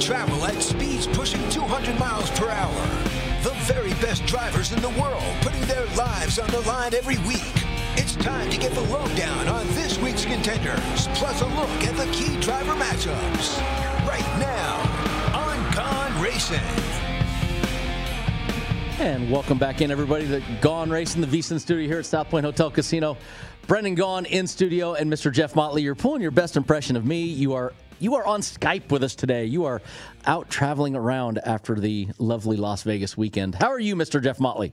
Travel at speeds pushing 200 miles per hour. The very best drivers in the world putting their lives on the line every week. It's time to get the lowdown on this week's contenders, plus a look at the key driver matchups. Right now on Gone Racing. And welcome back in, everybody, to Gone Racing, the VSiN studio here at South Point Hotel Casino. Brendan Gaughan in studio, and Mr. Jeff Motley. You're pulling your best impression of me. You are you are on Skype with us today. You are out traveling around after the lovely Las Vegas weekend. How are you, Mr. Jeff Motley?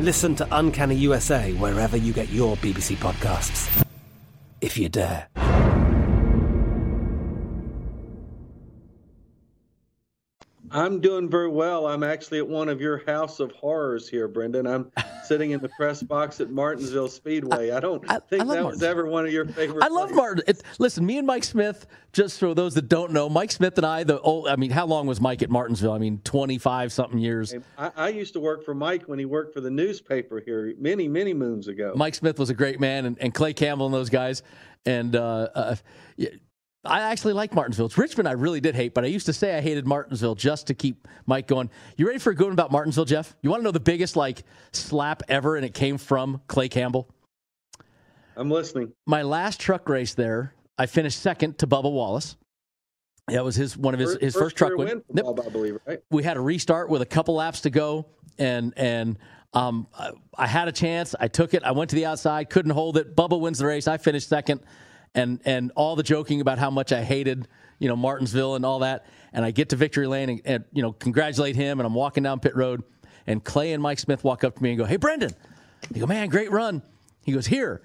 Listen to Uncanny USA wherever you get your BBC podcasts, if you dare. I'm doing very well. I'm actually at one of your House of Horrors here, Brendan. I'm sitting in the press box at Martinsville Speedway. I don't think love that was ever one of your favorite. I love Martin. It, listen, me and Mike Smith. Just for those that don't know, Mike Smith and I. The old. I mean, how long was Mike at Martinsville? I mean, twenty five something years. I, I used to work for Mike when he worked for the newspaper here many, many moons ago. Mike Smith was a great man, and, and Clay Campbell and those guys. And uh, uh, yeah, I actually like Martinsville. It's Richmond I really did hate, but I used to say I hated Martinsville just to keep Mike going. You ready for a good one about Martinsville, Jeff? You want to know the biggest like slap ever, and it came from Clay Campbell. I'm listening. My last truck race there, I finished second to Bubba Wallace. That was his one of his, his first, truck win. win Bob, I believe, right? we had a restart with a couple laps to go and and um, I, I had a chance i took it i went to the outside couldn't hold it bubba wins the race i finished second and and all the joking about how much i hated you know martinsville and all that and i get to victory lane and, and you know congratulate him and i'm walking down pit road and clay and mike smith walk up to me and go hey brendan they go man great run he goes here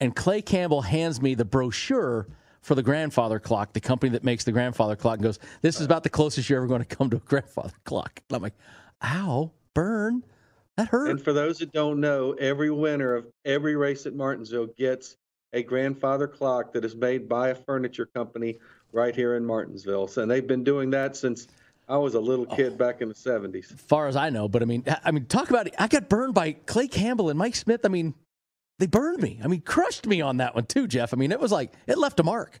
and clay campbell hands me the brochure for the grandfather clock, the company that makes the grandfather clock, and goes, This is about the closest you're ever going to come to a grandfather clock. And I'm like, Ow, burn. That hurt. And for those that don't know, every winner of every race at Martinsville gets a grandfather clock that is made by a furniture company right here in Martinsville. So and they've been doing that since I was a little kid oh. back in the '70s. As far as I know, but I mean, I mean, talk about it. I got burned by Clay Campbell and Mike Smith. I mean, they burned me. I mean, crushed me on that one too, Jeff. I mean, it was like it left a mark.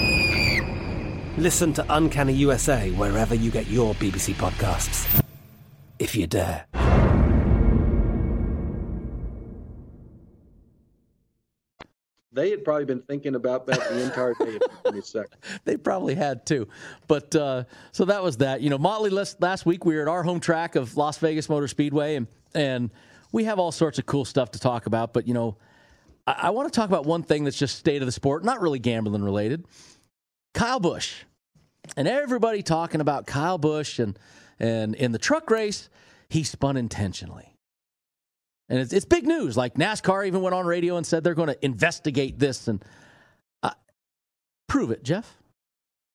Listen to Uncanny USA wherever you get your BBC podcasts, if you dare. They had probably been thinking about that the entire day. Give me a. They probably had too. But uh, so that was that. You know, Motley last, last week we were at our home track of Las Vegas Motor Speedway, and and we have all sorts of cool stuff to talk about. But you know, I, I want to talk about one thing that's just state of the sport, not really gambling related. Kyle Busch, and everybody talking about Kyle Busch, and and in the truck race, he spun intentionally. And it's, it's big news. Like NASCAR even went on radio and said they're going to investigate this and uh, prove it, Jeff.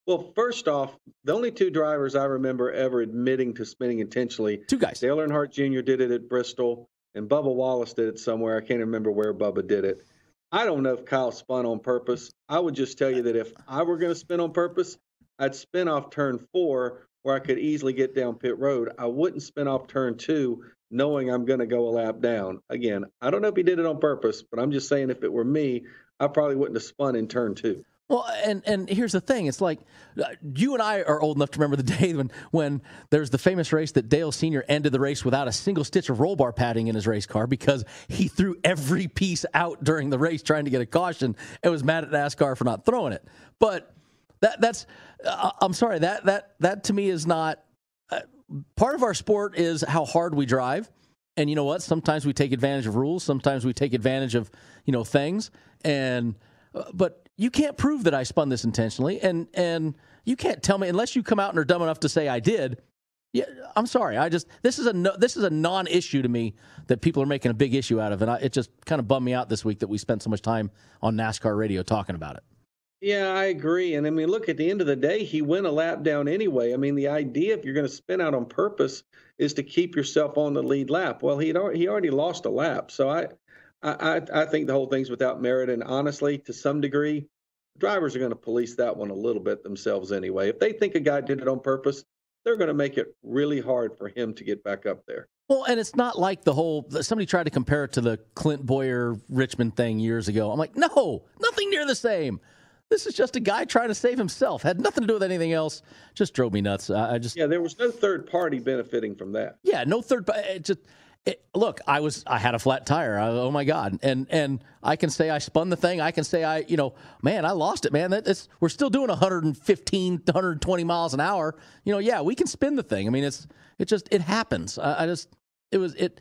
Well, first off, the only two drivers I remember ever admitting to spinning intentionally, two guys. Dale Earnhardt Jr. did it at Bristol, and Bubba Wallace did it somewhere. I can't remember where Bubba did it. I don't know if Kyle spun on purpose. I would just tell you that if I were going to spin on purpose, I'd spin off turn four where I could easily get down pit road. I wouldn't spin off turn two knowing I'm going to go a lap down. Again, I don't know if he did it on purpose, but I'm just saying if it were me, I probably wouldn't have spun in turn two. Well, and and here's the thing: it's like uh, you and I are old enough to remember the day when when there's the famous race that Dale Senior ended the race without a single stitch of roll bar padding in his race car because he threw every piece out during the race trying to get a caution and was mad at NASCAR for not throwing it. But that that's uh, I'm sorry that that that to me is not uh, part of our sport is how hard we drive. And you know what? Sometimes we take advantage of rules. Sometimes we take advantage of you know things. And uh, but you can't prove that I spun this intentionally, and and you can't tell me unless you come out and are dumb enough to say I did. Yeah, I'm sorry. I just this is a no, this is a non-issue to me that people are making a big issue out of, and I, it just kind of bummed me out this week that we spent so much time on NASCAR radio talking about it. Yeah, I agree. And I mean, look, at the end of the day, he went a lap down anyway. I mean, the idea if you're going to spin out on purpose is to keep yourself on the lead lap. Well, already, he already lost a lap, so I, I, I think the whole thing's without merit. And honestly, to some degree, drivers are going to police that one a little bit themselves anyway. If they think a guy did it on purpose, they're going to make it really hard for him to get back up there. Well, and it's not like the whole. Somebody tried to compare it to the Clint Bowyer Richmond thing years ago. I'm like, no, nothing near the same. This is just a guy trying to save himself. Had nothing to do with anything else. Just drove me nuts. I just yeah, there was no third party benefiting from that. Yeah, no third. It just it, look, I was I had a flat tire. I, oh my god, and and I can say I spun the thing. I can say I you know man I lost it man. That, that's we're still doing 115 120 miles an hour. You know yeah we can spin the thing. I mean it's it just it happens. I, I just it was it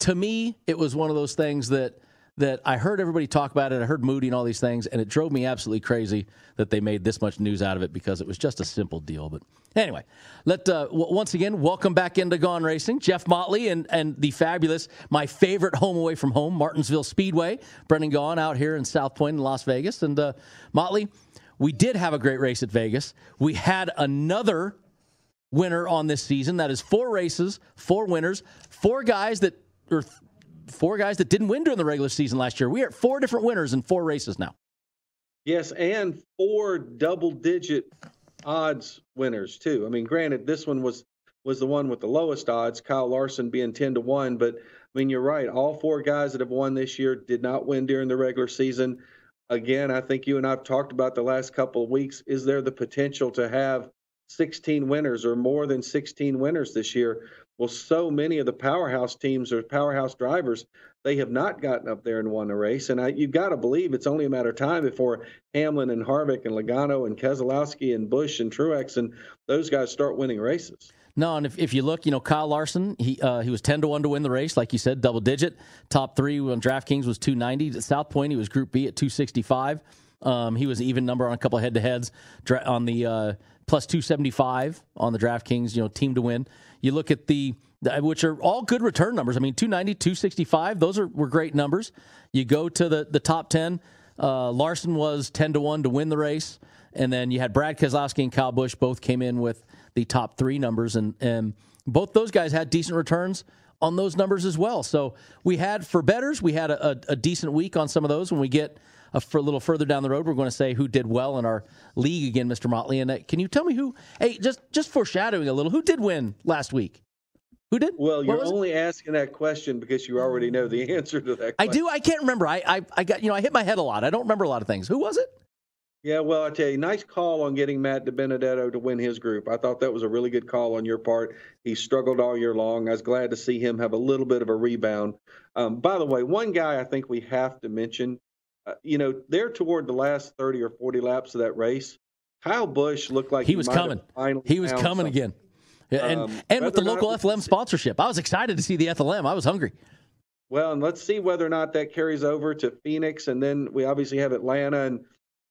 to me it was one of those things that that I heard everybody talk about it. I heard Moody and all these things, and it drove me absolutely crazy that they made this much news out of it because it was just a simple deal. But anyway, let uh, w- once again welcome back into Gone Racing, Jeff Motley and and the fabulous, my favorite home away from home, Martinsville Speedway. Brendan Gaughan out here in South Point in Las Vegas, and uh, Motley, we did have a great race at Vegas. We had another winner on this season. That is four races, four winners, four guys that are four guys that didn't win during the regular season last year. We are four different winners in four races now. Yes, and four double-digit odds winners too. I mean, granted, this one was was the one with the lowest odds, Kyle Larson being ten to one. But I mean, you're right. All four guys that have won this year did not win during the regular season. Again, I think you and I've talked about the last couple of weeks. Is there the potential to have 16 winners or more than 16 winners this year? Well, so many of the powerhouse teams or powerhouse drivers, they have not gotten up there and won a race. And I, you've got to believe it's only a matter of time before Hamlin and Harvick and Logano and Keselowski and Busch and Truex and those guys start winning races. No, and if, if you look, you know, Kyle Larson, he uh, he was 10 to 1 to win the race, like you said, double digit. Top three on DraftKings was 290. At South Point, he was Group B at 265. Um, he was even number on a couple head to heads on the uh, plus 275 on the DraftKings, you know, team to win. You look at the, which are all good return numbers. I mean, 290, 265, those are were great numbers. You go to the, the top 10. Uh, Larson was 10 to 1 to win the race. And then you had Brad Keselowski and Kyle Busch both came in with the top three numbers, and, and both those guys had decent returns on those numbers as well. So we had for betters, we had a, a, a decent week on some of those. When we get a, little further down the road, we're going to say who did well in our league again, Mr. Motley. And uh, can you tell me who? Hey, just just foreshadowing a little, who did win last week? Who did? Well, you're only it? asking that question because you already know the answer to that. Question. I do. I can't remember. I, I I got you know I hit my head a lot. I don't remember a lot of things. Who was it? Yeah, well, I tell you, nice call on getting Matt DiBenedetto to win his group. I thought that was a really good call on your part. He struggled all year long. I was glad to see him have a little bit of a rebound. Um, by the way, one guy I think we have to mention, you know, they're toward the last 30 or 40 laps of that race. Kyle Busch looked like he, he was coming. He was coming something. again. And, um, and with the local FLM sponsorship, I was excited to see the FLM. I was hungry. Well, and let's see whether or not that carries over to Phoenix. And then we obviously have Atlanta and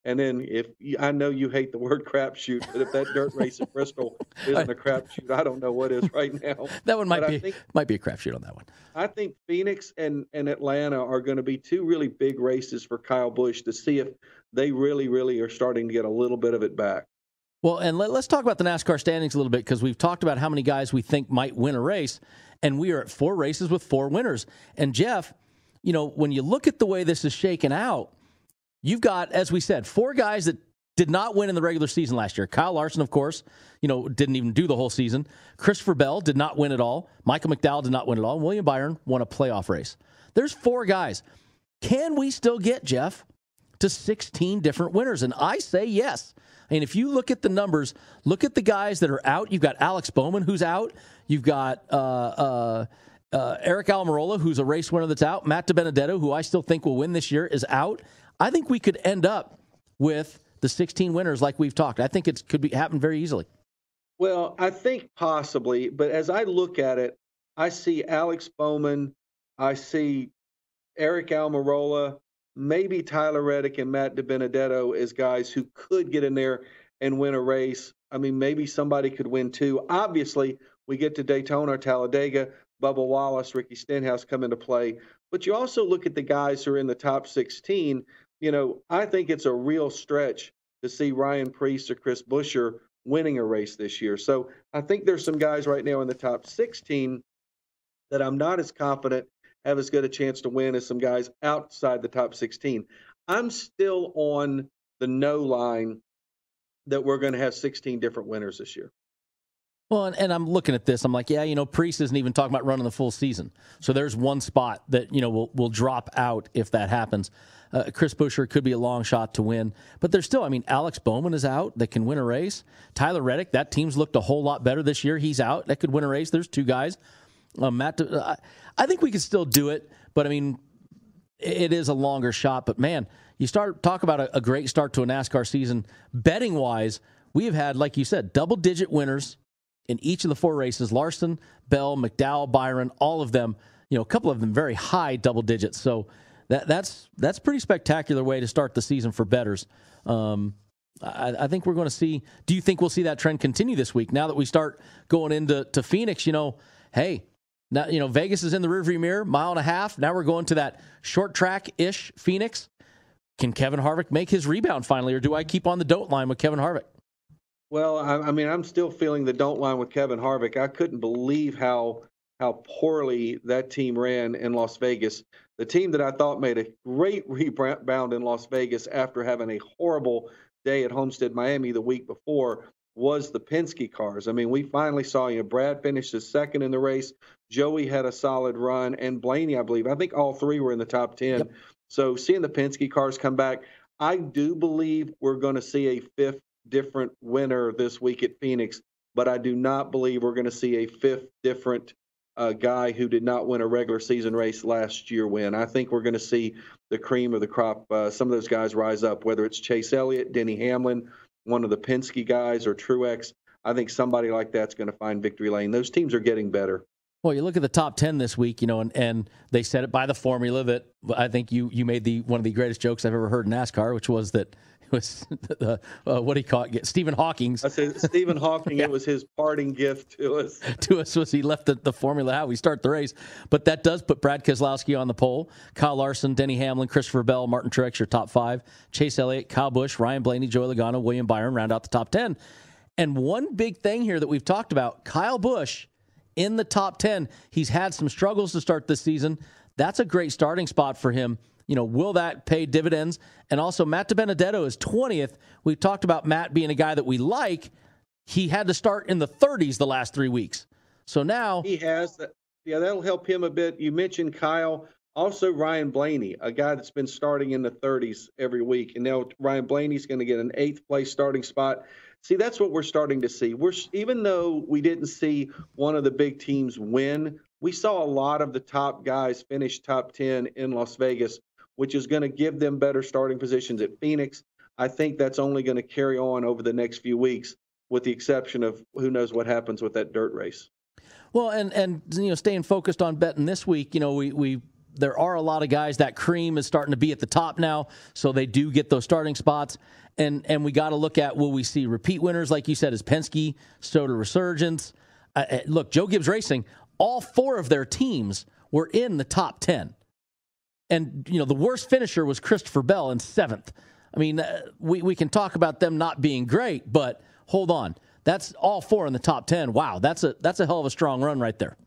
and then if I know you hate the word crapshoot, but if that dirt race at Bristol isn't a crapshoot, I don't know what is right now. that one might but be think, might be a crapshoot on that one. I think Phoenix and, and Atlanta are going to be two really big races for Kyle Busch to see if they really, really are starting to get a little bit of it back. Well, and let, us talk about the NASCAR standings a little bit because we've talked about how many guys we think might win a race, and we are at four races with four winners. And Jeff, you know, when you look at the way this is shaken out You've got, as we said, four guys that did not win in the regular season last year. Kyle Larson, of course, you know, didn't even do the whole season. Christopher Bell did not win at all. Michael McDowell did not win at all. William Byron won a playoff race. There's four guys. Can we still get, Jeff, to 16 different winners? And I say yes. And if you look at the numbers, look at the guys that are out. You've got Alex Bowman, who's out. You've got uh, uh, uh, Aric Almirola, who's a race winner that's out. Matt DiBenedetto, who I still think will win this year, is out. I think we could end up with the 16 winners like we've talked. I think it could be happen very easily. Well, I think possibly, but as I look at it, I see Alex Bowman, I see Aric Almirola, maybe Tyler Reddick and Matt DiBenedetto as guys who could get in there and win a race. I mean, maybe somebody could win two. Obviously, we get to Daytona or Talladega, Bubba Wallace, Ricky Stenhouse come into play. But you also look at the guys who are in the top 16 you know, I think it's a real stretch to see Ryan Preece or Chris Buescher winning a race this year. So I think there's some guys right now in the top 16 that I'm not as confident have as good a chance to win as some guys outside the top 16. I'm still on the no line that we're going to have 16 different winners this year. Well, and, and, I'm looking at this. I'm like, yeah, you know, Preece isn't even talking about running the full season. So there's one spot that you know will will drop out if that happens. Uh, Chris Buescher could be a long shot to win, but there's still. I mean, Alex Bowman is out that can win a race. Tyler Reddick, that team's looked a whole lot better this year. He's out that could win a race. There's two guys. Uh, Matt, uh, I think we could still do it, but I mean, it is a longer shot. But man, you start talk about a, a great start to a NASCAR season betting wise. We have had, like you said, double digit winners in each of the four races. Larson, Bell, McDowell, Byron, all of them. You know, a couple of them very high double digits. So that, that's that's pretty spectacular way to start the season for betters. Um, I, I, think we're going to see. Do you think we'll see that trend continue this week? Now that we start going into to Phoenix, you know, hey, now you know Vegas is in the rearview mirror, mile and a half. Now we're going to that short track ish Phoenix. Can Kevin Harvick make his rebound finally, or do I keep on the don't line with Kevin Harvick? Well, I, I mean, I'm still feeling the don't line with Kevin Harvick. I couldn't believe how how poorly that team ran in Las Vegas. The team that I thought made a great rebound in Las Vegas after having a horrible day at Homestead, Miami the week before was the Penske cars. I mean, we finally saw you know, Brad finished his second in the race. Joey had a solid run, and Blaney, I believe. I think all three were in the top 10. Yep. So seeing the Penske cars come back, I do believe we're going to see a fifth different winner this week at Phoenix, but I do not believe we're going to see a fifth different uh, guy who did not win a regular season race last year win. I think we're going to see the cream of the crop. Uh, some of those guys rise up, whether it's Chase Elliott, Denny Hamlin, one of the Penske guys, or Truex. I think somebody like that's going to find victory lane. Those teams are getting better. Well, you look at the top ten this week, you know, and, and they said it by the formula that I think you you made the one of the greatest jokes I've ever heard in NASCAR, which was that was the uh, what do you call it? Stephen Hawking's. I said Stephen Hawking. yeah. It was his parting gift to us. to us was he left the, the formula how we start the race, but that does put Brad Keselowski on the pole. Kyle Larson, Denny Hamlin, Christopher Bell, Martin Truex, your top five. Chase Elliott, Kyle Busch, Ryan Blaney, Joey Logano, William Byron round out the top ten. And one big thing here that we've talked about, Kyle Busch in the top 10. He's had some struggles to start this season. That's a great starting spot for him. You know, will that pay dividends? And also, Matt DiBenedetto is 20th. We've talked about Matt being a guy that we like. He had to start in the 30s the last three weeks. So now he has that. Yeah, that'll help him a bit. You mentioned Kyle. Also, Ryan Blaney, a guy that's been starting in the 30s every week. And now Ryan Blaney's going to get an eighth place starting spot. See, that's what we're starting to see. We're even though we didn't see one of the big teams win, we saw a lot of the top guys finish top 10 in Las Vegas, which is going to give them better starting positions at Phoenix. I think that's only going to carry on over the next few weeks, with the exception of who knows what happens with that dirt race. Well, and and you know, staying focused on betting this week, you know, we we there are a lot of guys that cream is starting to be at the top now, so they do get those starting spots. And and we got to look at will we see repeat winners like you said, as Penske, Stoder Resurgence. Uh, uh, look, Joe Gibbs Racing, all four of their teams were in the top ten, and you know the worst finisher was Christopher Bell in seventh. I mean, uh, we we can talk about them not being great, but hold on, that's all four in the top ten. Wow, that's a that's a hell of a strong run right there.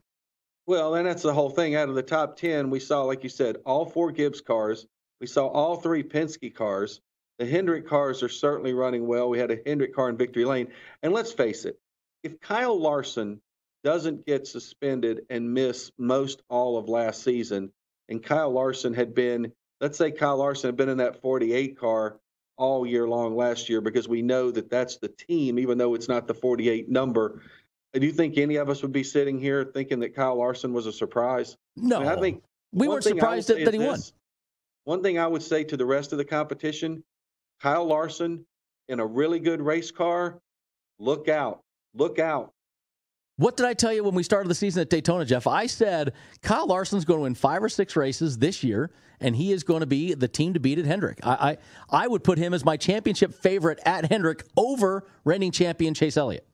Well, and that's the whole thing. Out of the top 10, we saw, like you said, all four Gibbs cars. We saw all three Penske cars. The Hendrick cars are certainly running well. We had a Hendrick car in victory lane. And let's face it, if Kyle Larson doesn't get suspended and miss most all of last season, and Kyle Larson had been, let's say Kyle Larson had been in that 48 car all year long last year, because we know that that's the team, even though it's not the 48 number. Do you think any of us would be sitting here thinking that Kyle Larson was a surprise? No, I, mean, I think we weren't surprised that, that he won. One thing I would say to the rest of the competition: Kyle Larson in a really good race car, look out, look out. What did I tell you when we started the season at Daytona, Jeff? I said Kyle Larson's going to win five or six races this year, and he is going to be the team to beat at Hendrick. I, I, I would put him as my championship favorite at Hendrick over reigning champion Chase Elliott.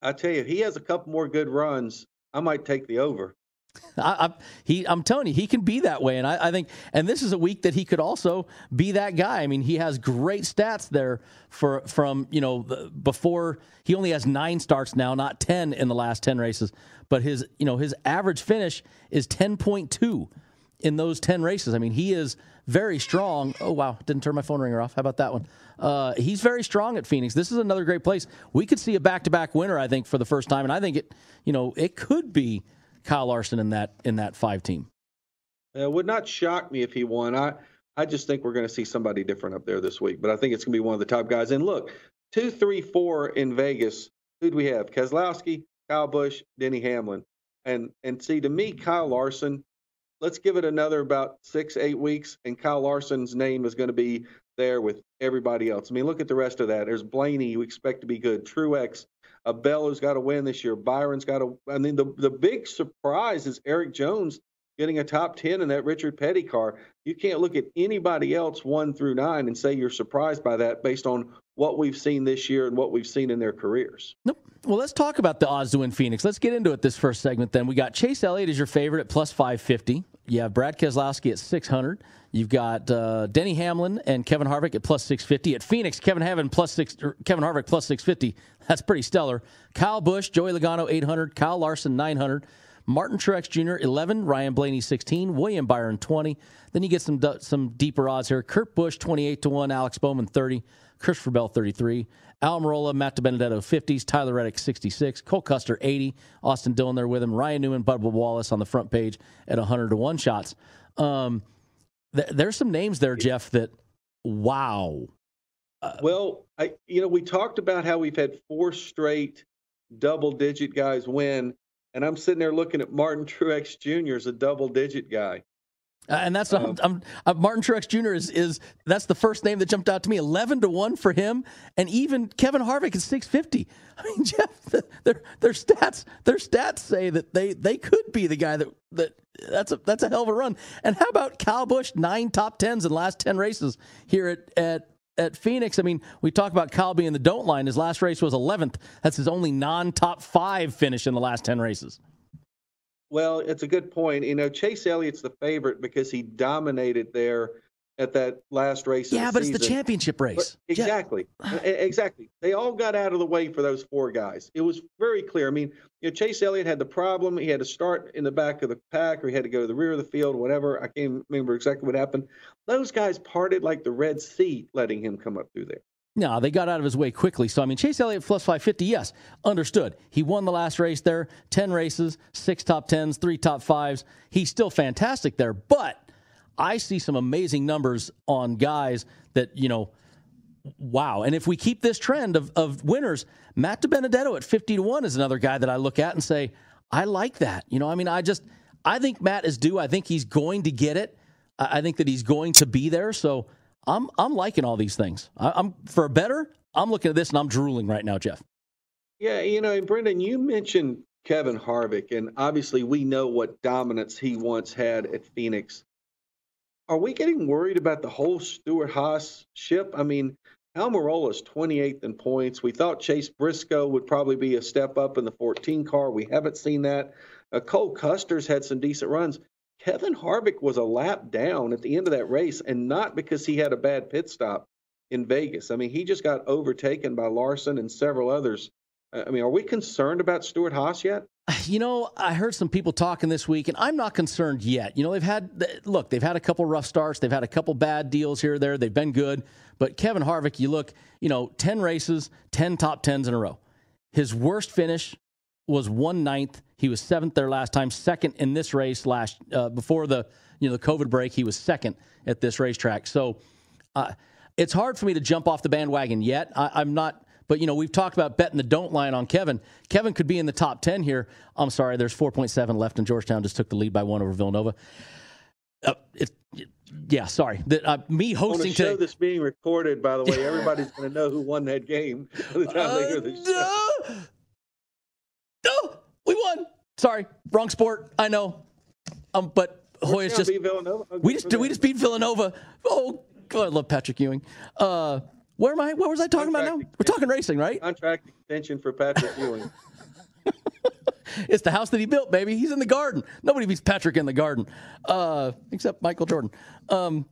I tell you, if he has a couple more good runs, I might take the over. I, I, he, I'm telling you, he can be that way, and I, I, think, and this is a week that he could also be that guy. I mean, he has great stats there for from you know before he only has nine starts now, not ten in the last ten races, but his you know his average finish is 10.2 in those 10 races. I mean, he is very strong. Oh, wow. Didn't turn my phone ringer off. How about that one? Uh, he's very strong at Phoenix. This is another great place. We could see a back to back winner, I think, for the first time. And I think it, you know, it could be Kyle Larson in that, in that five team. It would not shock me if he won. I, I just think we're going to see somebody different up there this week. But I think it's going to be one of the top guys. And look, two, three, four in Vegas. Who do we have? Keselowski, Kyle Busch, Denny Hamlin. And and see, to me, Kyle Larson let's give it another about six, eight weeks, and Kyle Larson's name is going to be there with everybody else. I mean, look at the rest of that. There's Blaney, you expect to be good. Truex, uh, Bell who's got to win this year. Byron's got to. I mean, the the big surprise is Eric Jones getting a top ten in that Richard Petty car. You can't look at anybody else one through nine and say you're surprised by that based on what we've seen this year and what we've seen in their careers. Nope. Well, let's talk about the odds to win Phoenix. Let's get into it this first segment then. We got Chase Elliott as your favorite at plus 550. You have Brad Keselowski at 600. You've got uh, Denny Hamlin and Kevin Harvick at plus 650. At Phoenix, Kevin Havin plus six, Kevin Harvick plus 650. That's pretty stellar. Kyle Busch, Joey Logano 800, Kyle Larson 900. Martin Truex Jr. 11, Ryan Blaney 16, William Byron 20. Then you get some some deeper odds here. Kurt Busch 28 to one, Alex Bowman 30, Christopher Bell 33, Almirola, Matt DiBenedetto 50s, Tyler Reddick 66, Cole Custer 80, Austin Dillon there with him, Ryan Newman, Bubba Wallace on the front page at 100 to one shots. Um, th- there's some names there, Jeff. That wow. Uh, well, I you know we talked about how we've had four straight double digit guys win, and I'm sitting there looking at Martin Truex Jr. as a double digit guy. Uh, and that's um, I'm, I'm, Martin Truex Jr. is is that's the first name that jumped out to me. Eleven to one for him, and even Kevin Harvick is six fifty. I mean, Jeff, their their stats their stats say that they they could be the guy that that that's a that's a hell of a run. And how about Kyle Busch nine top tens in the last ten races here at at at Phoenix. I mean, we talk about Kyle being the don't line. His last race was 11th. That's his only non top five finish in the last 10 races. Well, it's a good point. You know, Chase Elliott's the favorite because he dominated there at that last race. Yeah, but season. it's the championship race. But exactly, exactly. They all got out of the way for those four guys. It was very clear. I mean, you know, Chase Elliott had the problem. He had to start in the back of the pack, or he had to go to the rear of the field, whatever. I can't remember exactly what happened. Those guys parted like the Red Sea, letting him come up through there. No, they got out of his way quickly. So, I mean, Chase Elliott plus 550, yes, understood. He won the last race there, 10 races, six top tens, three top fives. He's still fantastic there. But I see some amazing numbers on guys that, you know, wow. And if we keep this trend of, of winners, Matt DiBenedetto at 50 to 1 is another guy that I look at and say, I like that. You know, I mean, I just, I think Matt is due. I think he's going to get it. I think that he's going to be there. So I'm, I'm liking all these things. I, am for better, I'm looking at this and I'm drooling right now, Jeff. Yeah, you know, and Brendan, you mentioned Kevin Harvick, and obviously we know what dominance he once had at Phoenix. Are we getting worried about the whole Stewart Haas ship? I mean, Almirola is 28th in points. We thought Chase Briscoe would probably be a step up in the 14 car. We haven't seen that. Uh, Cole Custer's had some decent runs. Kevin Harvick was a lap down at the end of that race, and not because he had a bad pit stop in Vegas. I mean, he just got overtaken by Larson and several others. Uh, I mean, are we concerned about Stewart Haas yet? You know, I heard some people talking this week, and I'm not concerned yet. You know, they've had look, they've had a couple rough starts, they've had a couple bad deals here or there. They've been good, but Kevin Harvick, you look, you know, ten races, ten top tens in a row. His worst finish was one ninth. He was seventh there last time, second in this race last uh, before the you know the COVID break. He was second at this racetrack. So uh, it's hard for me to jump off the bandwagon yet. I, I'm not but, you know, we've talked about betting the don't line on Kevin. Kevin could be in the top 10 here. I'm sorry, there's 4.7 left, and Georgetown just took the lead by one over Villanova. Uh, it, yeah, sorry. That uh, me hosting show today. that's being recorded, by the way, everybody's going to know who won that game by the time uh, they hear the show. No, no, we won. Sorry, wrong sport. I know, um, but Hoyas just we just we just beat Villanova. Oh, God, I love Patrick Ewing. Uh, where am I? What was I talking Contract about now? We're talking racing, right? Contract extension for Patrick Ewing. it's the house that he built, baby. He's in the garden. Nobody beats Patrick in the garden, uh, except Michael Jordan. Um,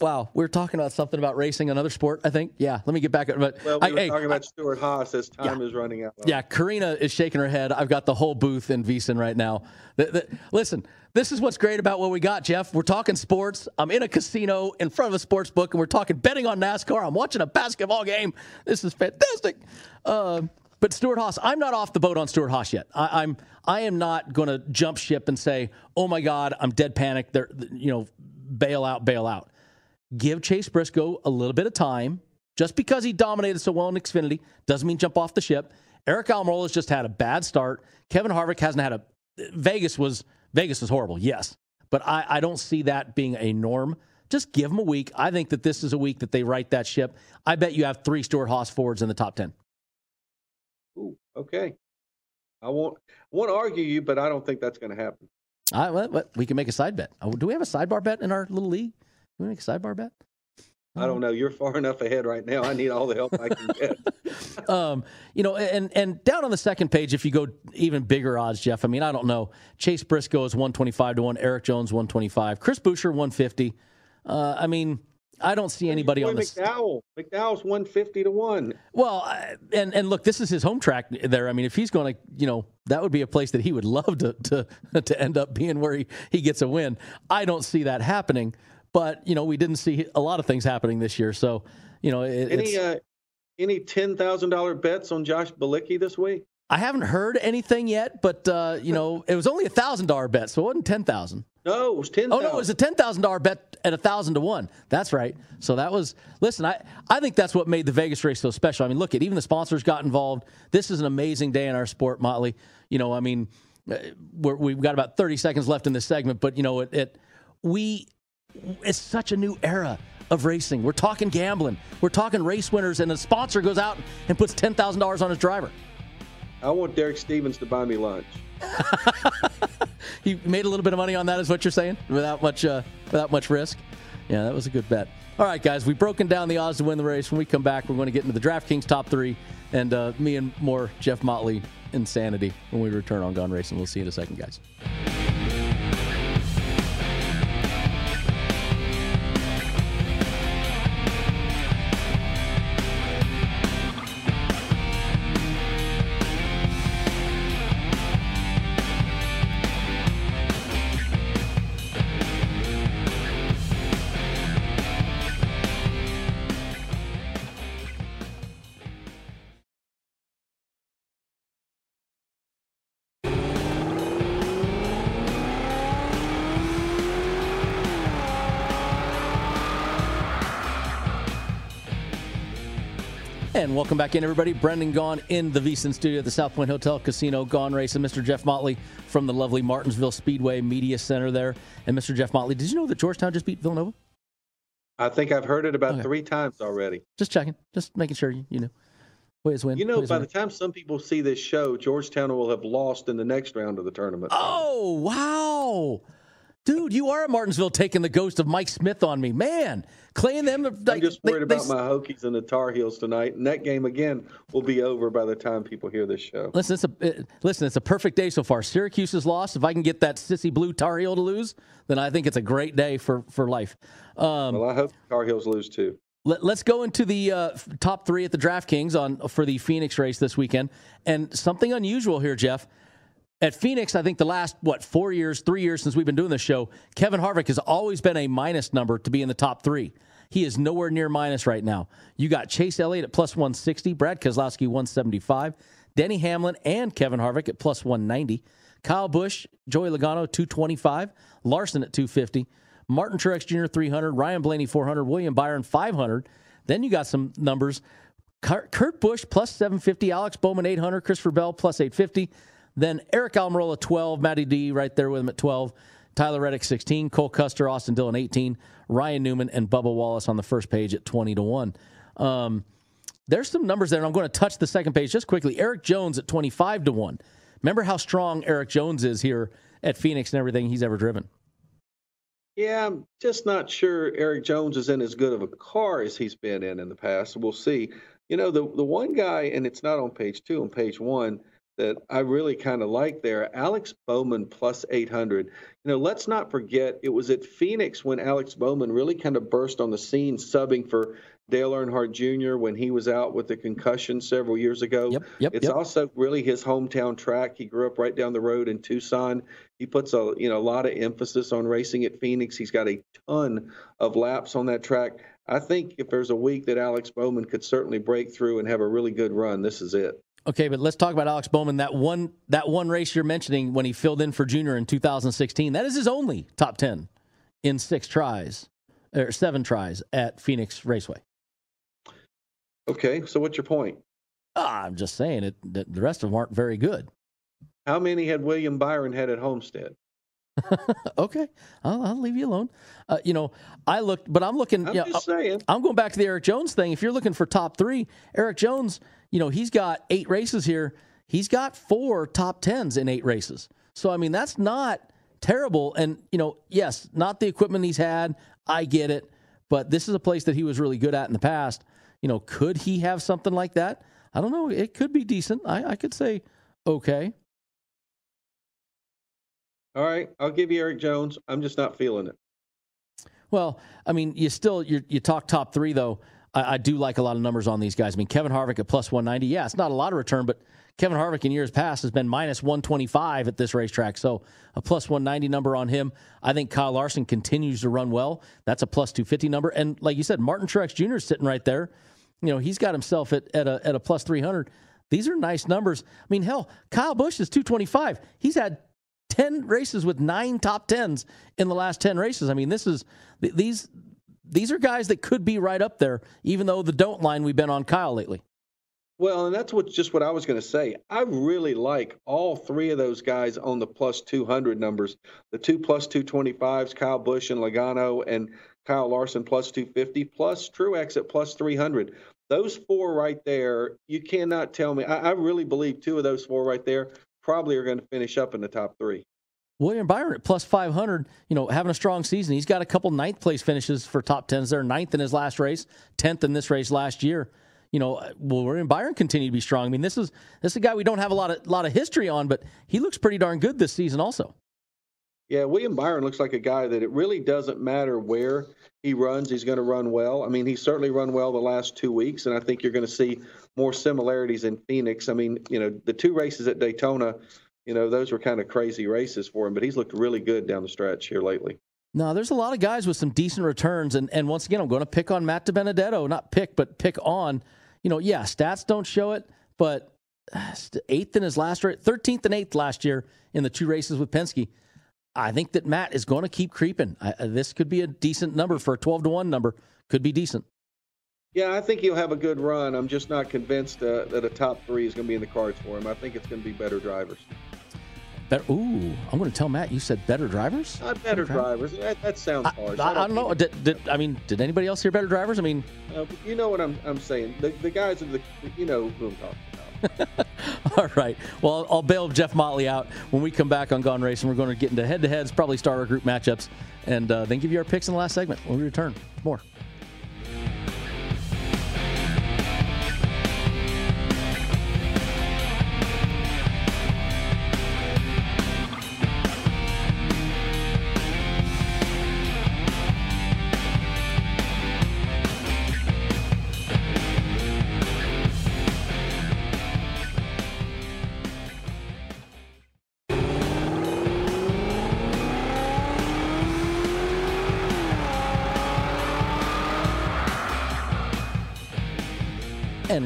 wow, we are talking about something about racing, another sport, I think. Yeah, let me get back. But well, we were I, talking hey, about Stewart Haas as time yeah, is running out. Yeah, Karina is shaking her head. I've got the whole booth in VSiN right now. The, the, listen, this is what's great about what we got, Jeff. We're talking sports. I'm in a casino in front of a sports book, and we're talking betting on NASCAR. I'm watching a basketball game. This is fantastic. Uh, but Stewart Haas, I'm not off the boat on Stewart Haas yet. I, I'm I am not going to jump ship and say, "Oh my God, I'm dead panic." There, you know, bail out, bail out. Give Chase Briscoe a little bit of time. Just because he dominated so well in Xfinity doesn't mean jump off the ship. Aric Almirola has just had a bad start. Kevin Harvick hasn't had a. Vegas was Vegas was horrible, yes, but I, I don't see that being a norm. Just give them a week. I think that this is a week that they right that ship. I bet you have three Stewart Haas forwards in the top ten. Ooh, okay. I won't won't argue you, but I don't think that's going to happen. I, well, we can make a side bet. Oh, do we have a sidebar bet in our little league? Can we make a sidebar bet? I don't know. You're far enough ahead right now. I need all the help I can get. um, you know, and and down on the second page, if you go even bigger odds, Jeff. I mean, I don't know. Chase Briscoe is 125 to one. Eric Jones 125. Chris Buescher 150. Uh, I mean, I don't see anybody on this. McDowell. McDowell's one fifty to one. Well, and and look, this is his home track there. I mean, if he's going to, you know, that would be a place that he would love to to to end up being where he, he gets a win. I don't see that happening, but you know, we didn't see a lot of things happening this year, so you know, it, Any it's, uh, any ten thousand dollar bets on Josh Bilicki this week? I haven't heard anything yet, but uh, you know, it was only a thousand dollar bet, so it wasn't ten thousand. No, it was ten. Oh no, it was a ten thousand dollar bet at a thousand to one. That's right. So that was listen. I I think that's what made the Vegas race so special. I mean, look at even the sponsors got involved. This is an amazing day in our sport, Motley. You know, I mean, uh, we're, we've got about thirty seconds left in this segment, but you know, it, it we it's such a new era of racing. We're talking gambling. We're talking race winners, and a sponsor goes out and puts ten thousand dollars on his driver. I want Derek Stevens to buy me lunch. You made a little bit of money on that, is what you're saying, without much uh, without much risk. Yeah, that was a good bet. All right, guys, we've broken down the odds to win the race. When we come back, we're going to get into the DraftKings top three and uh, me and more Jeff Motley insanity when we return on Gone Racing. We'll see you in a second, guys. And welcome back in, everybody. Brendan Gaughan in the VSiN studio at the South Point Hotel Casino. Gone Racing. Mr. Jeff Motley from the lovely Martinsville Speedway Media Center there. And Mr. Jeff Motley, did you know that Georgetown just beat Villanova? I think I've heard it about Okay. three times already. Just checking. Just making sure you, you know. Ways win. You know, by win. the time some people see this show, Georgetown will have lost in the next round of the tournament. Oh, wow. Dude, you are at Martinsville taking the ghost of Mike Smith on me. Man, Clay and them. I'm just worried about my Hokies and the Tar Heels tonight, and that game again will be over by the time people hear this show. Listen, it's a it, listen. It's a perfect day so far. Syracuse has lost. If I can get that sissy blue Tar Heel to lose, then I think it's a great day for for life. Um, well, I hope Tar Heels lose too. Let, us go into the uh, top three at the DraftKings on for the Phoenix race this weekend, and something unusual here, Jeff. At Phoenix, I think the last what four years, three years since we've been doing this show, Kevin Harvick has always been a minus number to be in the top three. He is nowhere near minus right now. You got Chase Elliott at plus 160, Brad Keselowski 175, Denny Hamlin and Kevin Harvick at plus 190, Kyle Busch, Joey Logano 225, Larson at 250, Martin Truex Jr. 300, Ryan Blaney 400, William Byron 500. Then you got some numbers. Kurt Busch plus 750, Alex Bowman 800, Christopher Bell plus 850. Then Aric Almirola 12, Matty D right there with him at 12, Tyler Reddick 16, Cole Custer, Austin Dillon 18, Ryan Newman and Bubba Wallace on the first page at 20 to 1. Um, there's some numbers there, and I'm going to touch the second page just quickly. Eric Jones at 25 to 1. Remember how strong Eric Jones is here at Phoenix and everything he's ever driven. Yeah, I'm just not sure Eric Jones is in as good of a car as he's been in in the past. We'll see. You know, the the one guy, and it's not on page two, on page one, that I really kind of like there, Alex Bowman plus 800. You know, let's not forget it was at Phoenix when Alex Bowman really kind of burst on the scene, subbing for Dale Earnhardt Jr. when he was out with the concussion several years ago. Yep, yep, it's yep. also really his hometown track. He grew up right down the road in Tucson. He puts a you know a lot of emphasis on racing at Phoenix. He's got a ton of laps on that track. I think if there's a week that Alex Bowman could certainly break through and have a really good run, this is it. Okay, but let's talk about Alex Bowman. That one that one race you're mentioning when he filled in for Junior in 2016. That is his only top 10 in six tries or seven tries at Phoenix Raceway. Okay, so what's your point? Ah, I'm just saying it. The the rest of them aren't very good. How many had William Byron had at Homestead? okay, I'll, I'll leave you alone. Uh, you know, I looked, but I'm looking. I'm you know, just saying. I'm going back to the Eric Jones thing. If you're looking for top three, Eric Jones, you know, he's got eight races here. He's got four top tens in eight races. So I mean, that's not terrible. And you know, yes, not the equipment he's had. I get it, but this is a place that he was really good at in the past. You know, could he have something like that? I don't know. It could be decent. I, I could say okay. All right, I'll give you Eric Jones. I'm just not feeling it. Well, I mean, you still you you talk top three though. I, I, do like a lot of numbers on these guys. I mean, Kevin Harvick at plus 190. Yeah, it's not a lot of return, but Kevin Harvick in years past has been minus 125 at this racetrack. So a plus 190 number on him. I think Kyle Larson continues to run well. That's a plus 250 number. And like you said, Martin Truex Jr. is sitting right there. You know, he's got himself at, at, a, at a plus 300. These are nice numbers. I mean, hell, Kyle Busch is 225. He's had 10 races with nine top 10s in the last 10 races. I mean, this is these these are guys that could be right up there, even though the don't line we've been on Kyle lately. Well, and that's what just what I was going to say. I really like all three of those guys on the plus 200 numbers. The two plus 225s, Kyle Busch and Logano, and Kyle Larson plus 250, plus Truex at plus 300. Those four right there, you cannot tell me. I, I really believe two of those four right there probably are going to finish up in the top three. William Byron at plus 500, you know, having a strong season. He's got a couple ninth place finishes for top 10s there, ninth in his last race, 10th in this race last year. You know, will William Byron continue to be strong? I mean, this is this is a guy we don't have a lot of lot of history on, but he looks pretty darn good this season also. Yeah, William Byron looks like a guy that it really doesn't matter where he runs, he's going to run well. I mean, he's certainly run well the last two weeks, and I think you're going to see more similarities in Phoenix. I mean, you know, the two races at Daytona you know, those were kind of crazy races for him, but he's looked really good down the stretch here lately. No, there's a lot of guys with some decent returns, and and once again, I'm going to pick on Matt DiBenedetto, not pick, but pick on. You know, yeah, stats don't show it, but eighth in his last race, thirteenth and eighth last year in the two races with Penske. I think that Matt is going to keep creeping. I, this could be a decent number for a 12 to one number. Could be decent. Yeah, I think he'll have a good run. I'm just not convinced uh, that a top three is going to be in the cards for him. I think it's going to be better drivers. Better, ooh, I'm going to tell Matt you said better drivers. Not better, better drivers. That, that, sounds harsh. I, I, don't, I don't know. Did, did, I mean, did anybody else hear better drivers? I mean, uh, you know what I'm, I'm saying. The, the guys are the, you know who I'm talking about. All right. Well, I'll bail Jeff Motley out when we come back on Gone Racing. We're going to get into head-to-heads, probably starter group matchups, and uh, then give you our picks in the last segment when we return. More.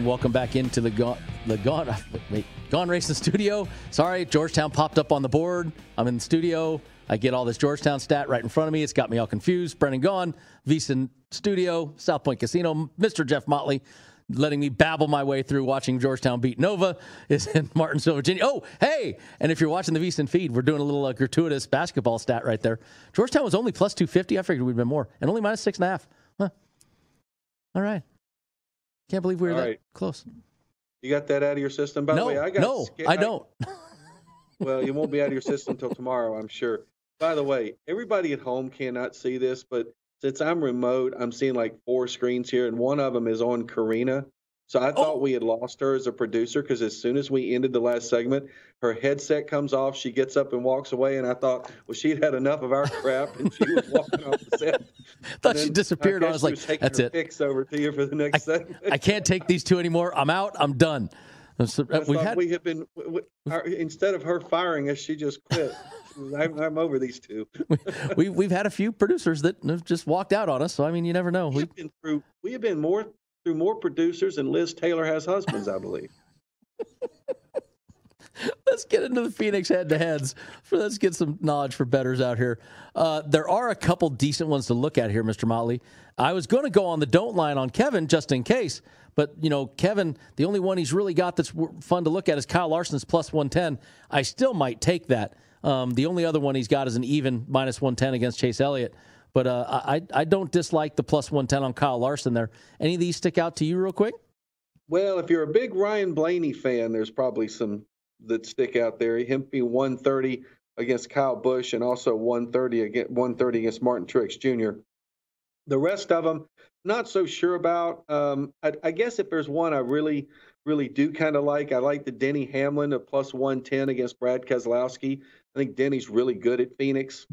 Welcome back into the gone the gone wait gone racing studio. Sorry, Georgetown popped up on the board. I'm in the studio. I get all this Georgetown stat right in front of me. It's got me all confused. Brendan Gaughan, VSiN Studio, South Point Casino. Mr. Jeff Motley, letting me babble my way through watching Georgetown beat Nova is in Martinsville, Virginia. Oh, hey! And if you're watching the VSiN feed, we're doing a little uh, gratuitous basketball stat right there. Georgetown was only plus 250. I figured we'd been more, and only minus six and a half. Huh. All right. Can't believe we were All that right. close. You got that out of your system, by no, the way. I got no, I don't. well, you won't be out of your system until tomorrow, I'm sure. By the way, everybody at home cannot see this, but since I'm remote, I'm seeing like four screens here, and one of them is on Karina. So I thought oh. we had lost her as a producer because as soon as we ended the last segment, her headset comes off. She gets up and walks away, and I thought, well, she'd had enough of our crap, and she was walking off the set. thought she disappeared. I, I was like, was "That's it." Picks over to you for the next I, segment. I can't take these two anymore. I'm out. I'm done. So, we've had, we have been we, our, instead of her firing us, she just quit. I'm, I'm, over these two. we, we've had a few producers that have just walked out on us. So I mean, you never know. We have been through. We have been more through more producers than Liz Taylor has husbands, I believe. let's get into the Phoenix head to heads. Let's get some knowledge for betters out here. Uh, there are a couple decent ones to look at here, Mr. Motley. I was going to go on the don't line on Kevin just in case, but you know, Kevin, the only one he's really got that's fun to look at is Kyle Larson's plus 110. I still might take that. Um, the only other one he's got is an even minus 110 against Chase Elliott. But uh, I, I don't dislike the plus 110 on Kyle Larson there. Any of these stick out to you real quick? Well, if you're a big Ryan Blaney fan, there's probably some that stick out there. Him being 130 against Kyle Busch and also 130 against 130 against Martin Truex Jr. The rest of them, not so sure about. Um, I, I, guess if there's one I really, really do kind of like, I like the Denny Hamlin of plus 110 against Brad Keselowski. I think Denny's really good at Phoenix.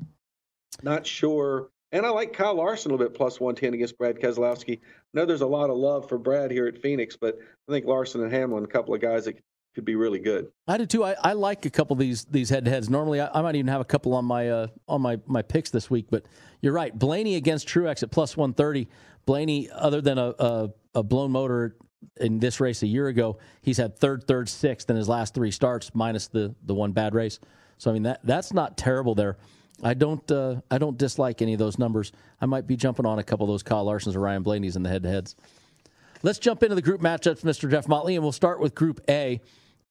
Not sure And I like Kyle Larson a little bit plus 110 against Brad Keselowski. I know there's a lot of love for Brad here at Phoenix, but I think Larson and Hamlin, a couple of guys that could be really good. I do too. I, I like a couple of these these head to heads. Normally, I, I, might even have a couple on my uh, on my my picks this week. But you're right. Blaney against Truex at plus 130. Blaney, other than a, a, a blown motor in this race a year ago, he's had third, third, sixth in his last three starts, minus the the one bad race. So I mean that that's not terrible there. I don't uh, I don't dislike any of those numbers. I might be jumping on a couple of those Kyle Larsons or Ryan Blaney's in the head to heads. Let's jump into the group matchups, Mr. Jeff Motley, and we'll start with Group A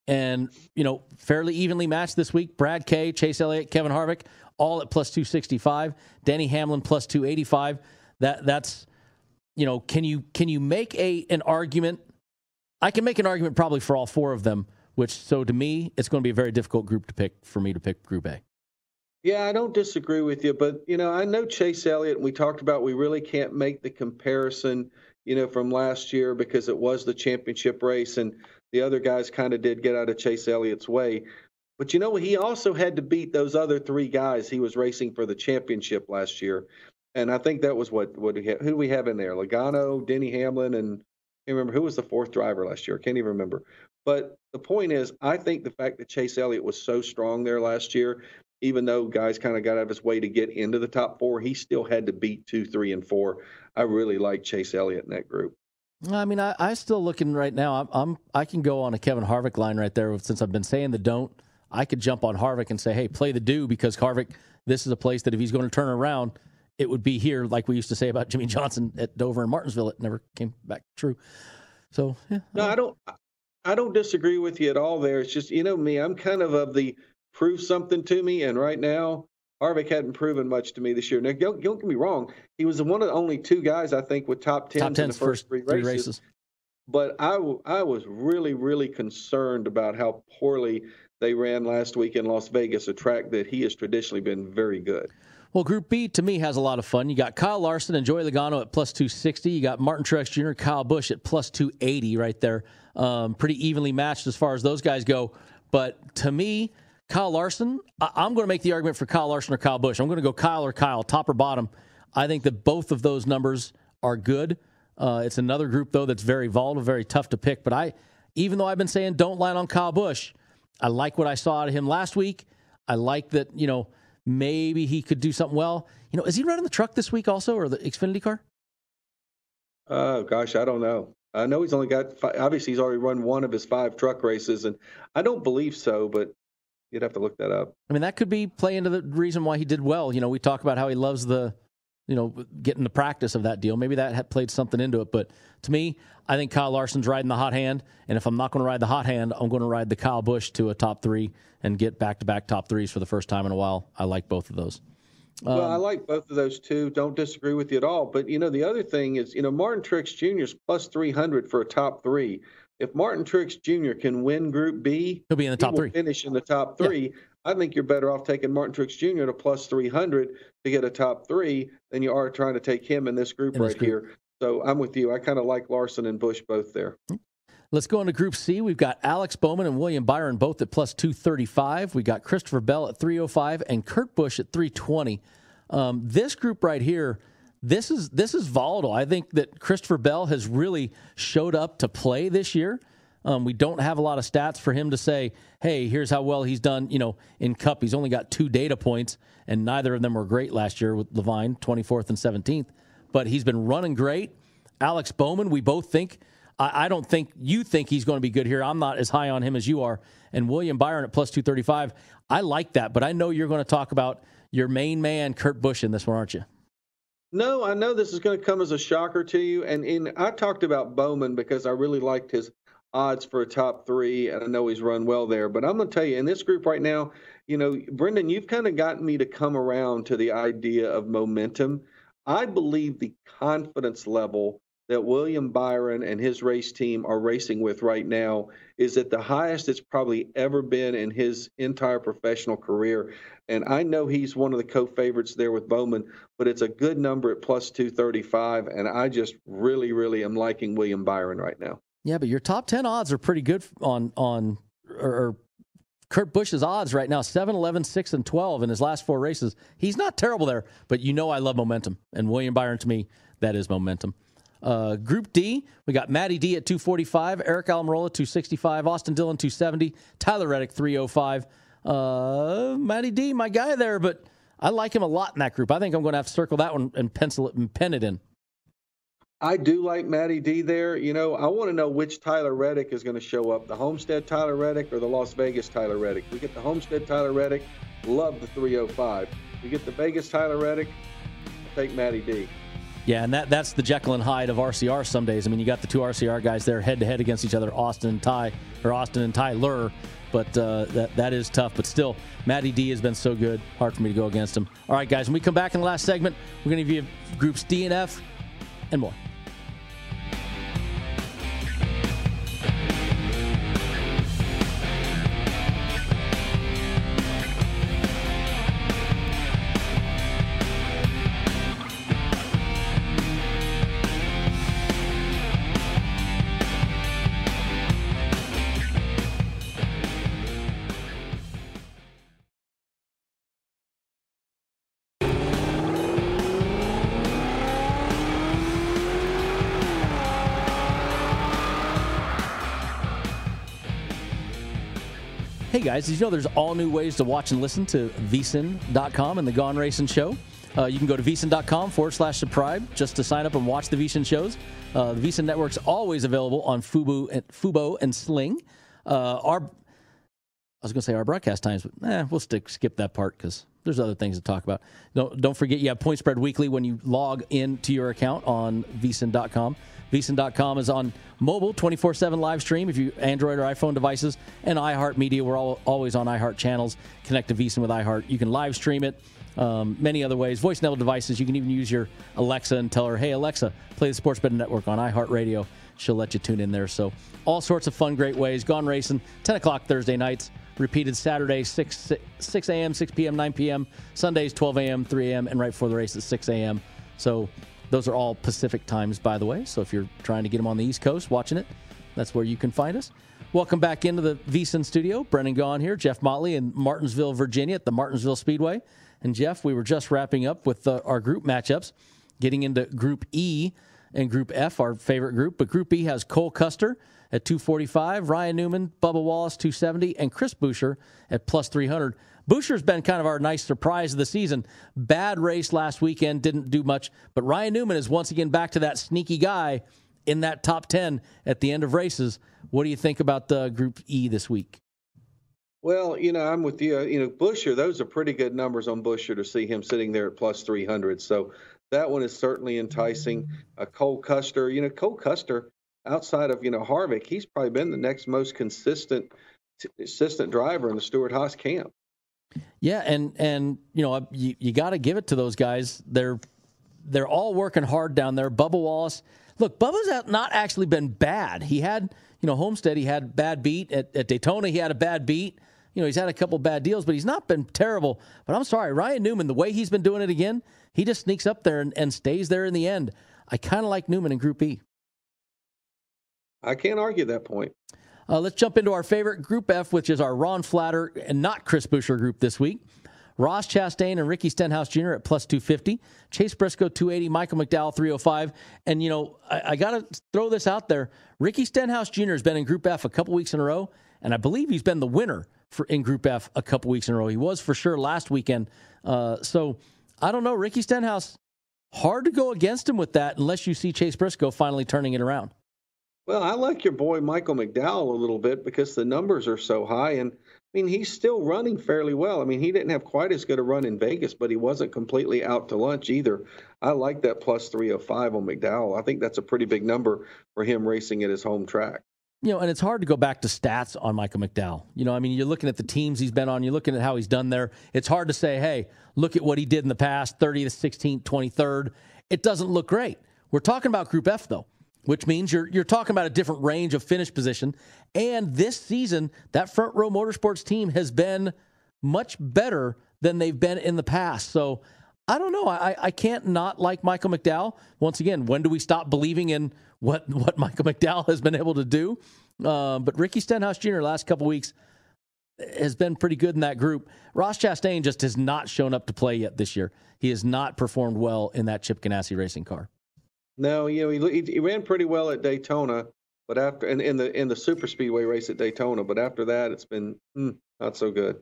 and you know fairly evenly matched this week. Brad K, Chase Elliott, Kevin Harvick, all at plus two sixty five. Denny Hamlin plus two eighty five. That that's you know can you can you make a an argument? I can make an argument probably for all four of them. Which so to me, it's going to be a very difficult group to pick for me to pick Group A. Yeah, I don't disagree with you, but you know, I know Chase Elliott, and we talked about we really can't make the comparison, you know, from last year because it was the championship race, and the other guys kind of did get out of Chase Elliott's way. But you know, he also had to beat those other three guys he was racing for the championship last year. And I think that was what what we have, who do we have in there? Logano, Denny Hamlin, and I can't remember who was the fourth driver last year. I can't even remember. But the point is, I think the fact that Chase Elliott was so strong there last year, even though guys kind of got out of his way to get into the top four, he still had to beat two, three, and four. I really like Chase Elliott in that group. I mean, I, I still looking right now. I'm, I'm I can go on a Kevin Harvick line right there. Since I've been saying the don't, I could jump on Harvick and say, hey, play the do because Harvick. This is a place that if he's going to turn around, it would be here, like we used to say about Jimmie Johnson at Dover and Martinsville. It never came back true. So yeah. No, I don't. I don't disagree with you at all. There, it's just you know me. I'm kind of of the prove something to me, and right now Harvick hadn't proven much to me this year. Now, don't, don't get me wrong; he was one of the only two guys I think with top tens, top in the first, three, races. races. But I, I was really, really concerned about how poorly they ran last week in Las Vegas, a track that he has traditionally been very good. Well, Group B to me has a lot of fun. You got Kyle Larson and Joey Logano at plus 260. You got Martin Truex Jr., Kyle Busch at plus 280 right there. Um, pretty evenly matched as far as those guys go. But to me, Kyle Larson, I- am going to make the argument for Kyle Larson or Kyle Busch. I'm going to go Kyle or Kyle, top or bottom. I think that both of those numbers are good. Uh, it's another group though that's very volatile, very tough to pick. But I, even though I've been saying don't line on Kyle Busch, I like what I saw out of him last week. I like that you know maybe he could do something well. You know, is he running the truck this week also or the Xfinity car? Oh gosh, I don't know. I know he's only got five, obviously he's already run one of his five truck races, and I don't believe so, but You'd have to look that up. I mean, that could be play into the reason why he did well. You know, we talk about how he loves the, you know, getting the practice of that deal. Maybe that had played something into it. But to me, I think Kyle Larson's riding the hot hand. And if I'm not going to ride the hot hand, I'm going to ride the Kyle Busch to a top three and get back to back top threes for the first time in a while. I like both of those. Um, well, I um, like both of those too. Don't disagree with you at all. But you know, the other thing is, you know, Martin Truex Jr. is plus 300 for a top three if Martin Truex Jr. can win Group B, he'll be in the top three. Finish in the top three. Yeah. I think you're better off taking Martin Truex Jr. to plus 300 to get a top three than you are trying to take him in this group in right this group. here. So I'm with you. I kind of like Larson and Busch both there. Let's go into Group C. We've got Alex Bowman and William Byron both at plus 235. We got Christopher Bell at 305 and Kurt Busch at 320. Um, this group right here this is this is volatile. I think that Christopher Bell has really showed up to play this year. Um, we don't have a lot of stats for him to say, "Hey, here's how well he's done." You know, in Cup, he's only got two data points, and neither of them were great last year with Leavine, 24th and 17th. But he's been running great. Alex Bowman, we both think. I, I don't think you think he's going to be good here. I'm not as high on him as you are. And William Byron at plus 235. I like that, but I know you're going to talk about your main man, Kurt Busch, in this one, aren't you? No, I know this is going to come as a shocker to you. And I talked about Bowman because I really liked his odds for a top three, and I know he's run well there. But I'm going to tell you, in this group right now, you know, Brendan, you've kind of gotten me to come around to the idea of momentum. I believe the confidence level that William Byron and his race team are racing with right now is at the highest it's probably ever been in his entire professional career. And I know he's one of the co favorites there with Bowman, but it's a good number at plus 235. And I just really, really am liking William Byron right now. Yeah, but your top 10 odds are pretty good on, on, or Kurt Busch's odds right now 7, 11, 6, and 12 in his last four races. He's not terrible there, but you know I love momentum. And William Byron, to me, that is momentum. Uh, Group D, we got Matty D at 245, Aric Almirola 265, Austin Dillon 270, Tyler Reddick 305. Uh, Matty D, my guy there, but I like him a lot in that group. I think I'm going to have to circle that one and pencil it and pen it in. I do like Matty D there. You know, I want to know which Tyler Reddick is going to show up the Homestead Tyler Reddick or the Las Vegas Tyler Reddick. We get the Homestead Tyler Reddick, love the 305. We get the Vegas Tyler Reddick, take Matty D. Yeah, and that that's the Jekyll and Hyde of RCR some days. I mean, you got the two RCR guys there head to head against each other, Austin and Ty, or Austin and Tyler. But uh, that that is tough. But still, Matty D has been so good. Hard for me to go against him. All right, guys, when we come back in the last segment, we're going to give you groups D and F and more. Guys, did you know there's all new ways to watch and listen to vsin.com and the Gone Racing Show? Uh, you can go to vsin.com forward slash subscribe just to sign up and watch the vsin shows. Uh, the vsin network's always available on Fubo and, Fubo and Sling. Uh, our, I was going to say our broadcast times, but eh, we'll stick, skip that part because there's other things to talk about. Don't, don't forget you have Point Spread Weekly when you log into your account on vsin.com. VSiN.com is on mobile 24 7 live stream if you Android or iPhone devices, and iHeartMedia. We're all, always on iHeart channels. Connect to VSiN with iHeart. You can live stream it. Um, many other ways. Voice enabled devices. You can even use your Alexa and tell her, "Hey Alexa, play the Sports Betting Network on iHeartRadio." She'll let you tune in there. So all sorts of fun, great ways. Gone racing. 10 o'clock Thursday nights. Repeated Saturday 6 6 a.m., 6 p.m., 9 p.m. Sundays 12 a.m., 3 a.m., and right before the race at 6 a.m. So those are all Pacific times, by the way. So if you're trying to get them on the East Coast watching it, that's where you can find us. Welcome back into the VSiN studio. Brendan Gaughan here, Jeff Motley in Martinsville, Virginia at the Martinsville Speedway. And Jeff, we were just wrapping up with uh, our group matchups, getting into Group E and Group F, our favorite group. But Group E has Cole Custer at 245, Ryan Newman, Bubba Wallace 270, and Chris Buescher at plus 300. Buescher's been kind of our nice surprise of the season. Bad race last weekend, didn't do much, but Ryan Newman is once again back to that sneaky guy in that top 10 at the end of races. What do you think about the Group E this week? Well, you know, I'm with you. You know, Buescher, those are pretty good numbers on Buescher to see him sitting there at plus 300. So that one is certainly enticing. Uh, Cole Custer, you know, Cole Custer, outside of, you know, Harvick, he's probably been the next most consistent consistent driver in the Stewart Haas camp. Yeah, and and you know you, you got to give it to those guys. They're they're all working hard down there. Bubba Wallace, look, Bubba's not actually been bad. He had you know Homestead, he had bad beat at, at Daytona. He had a bad beat. You know he's had a couple bad deals, but he's not been terrible. But I'm sorry, Ryan Newman, the way he's been doing it again, he just sneaks up there and, and stays there in the end. I kind of like Newman in Group E. I can't argue that point. Uh, let's jump into our favorite Group F, which is our Ron Flatter and not Chris Buescher group this week. Ross Chastain and Ricky Stenhouse Jr. at plus 250. Chase Briscoe 280. Michael McDowell 305. And, you know, I, I got to throw this out there. Ricky Stenhouse Jr. has been in Group F a couple weeks in a row, and I believe he's been the winner for in Group F a couple weeks in a row. He was for sure last weekend. Uh, so I don't know. Ricky Stenhouse, hard to go against him with that unless you see Chase Briscoe finally turning it around. Well, I like your boy Michael McDowell a little bit because the numbers are so high. And I mean, he's still running fairly well. I mean, he didn't have quite as good a run in Vegas, but he wasn't completely out to lunch either. I like that plus 305 on McDowell. I think that's a pretty big number for him racing at his home track. You know, and it's hard to go back to stats on Michael McDowell. You know, I mean, you're looking at the teams he's been on, you're looking at how he's done there. It's hard to say, hey, look at what he did in the past 30th, 16th, 23rd. It doesn't look great. We're talking about Group F, though which means you're you're talking about a different range of finish position. And this season, that front row motorsports team has been much better than they've been in the past. So I don't know. I, I can't not like Michael McDowell. Once again, when do we stop believing in what what Michael McDowell has been able to do? Uh, but Ricky Stenhouse Jr. last couple weeks, has been pretty good in that group. Ross Chastain just has not shown up to play yet this year. He has not performed well in that Chip Ganassi racing car. No, you know he, he ran pretty well at Daytona, but after in, in the in the super speedway race at Daytona, but after that it's been mm, not so good.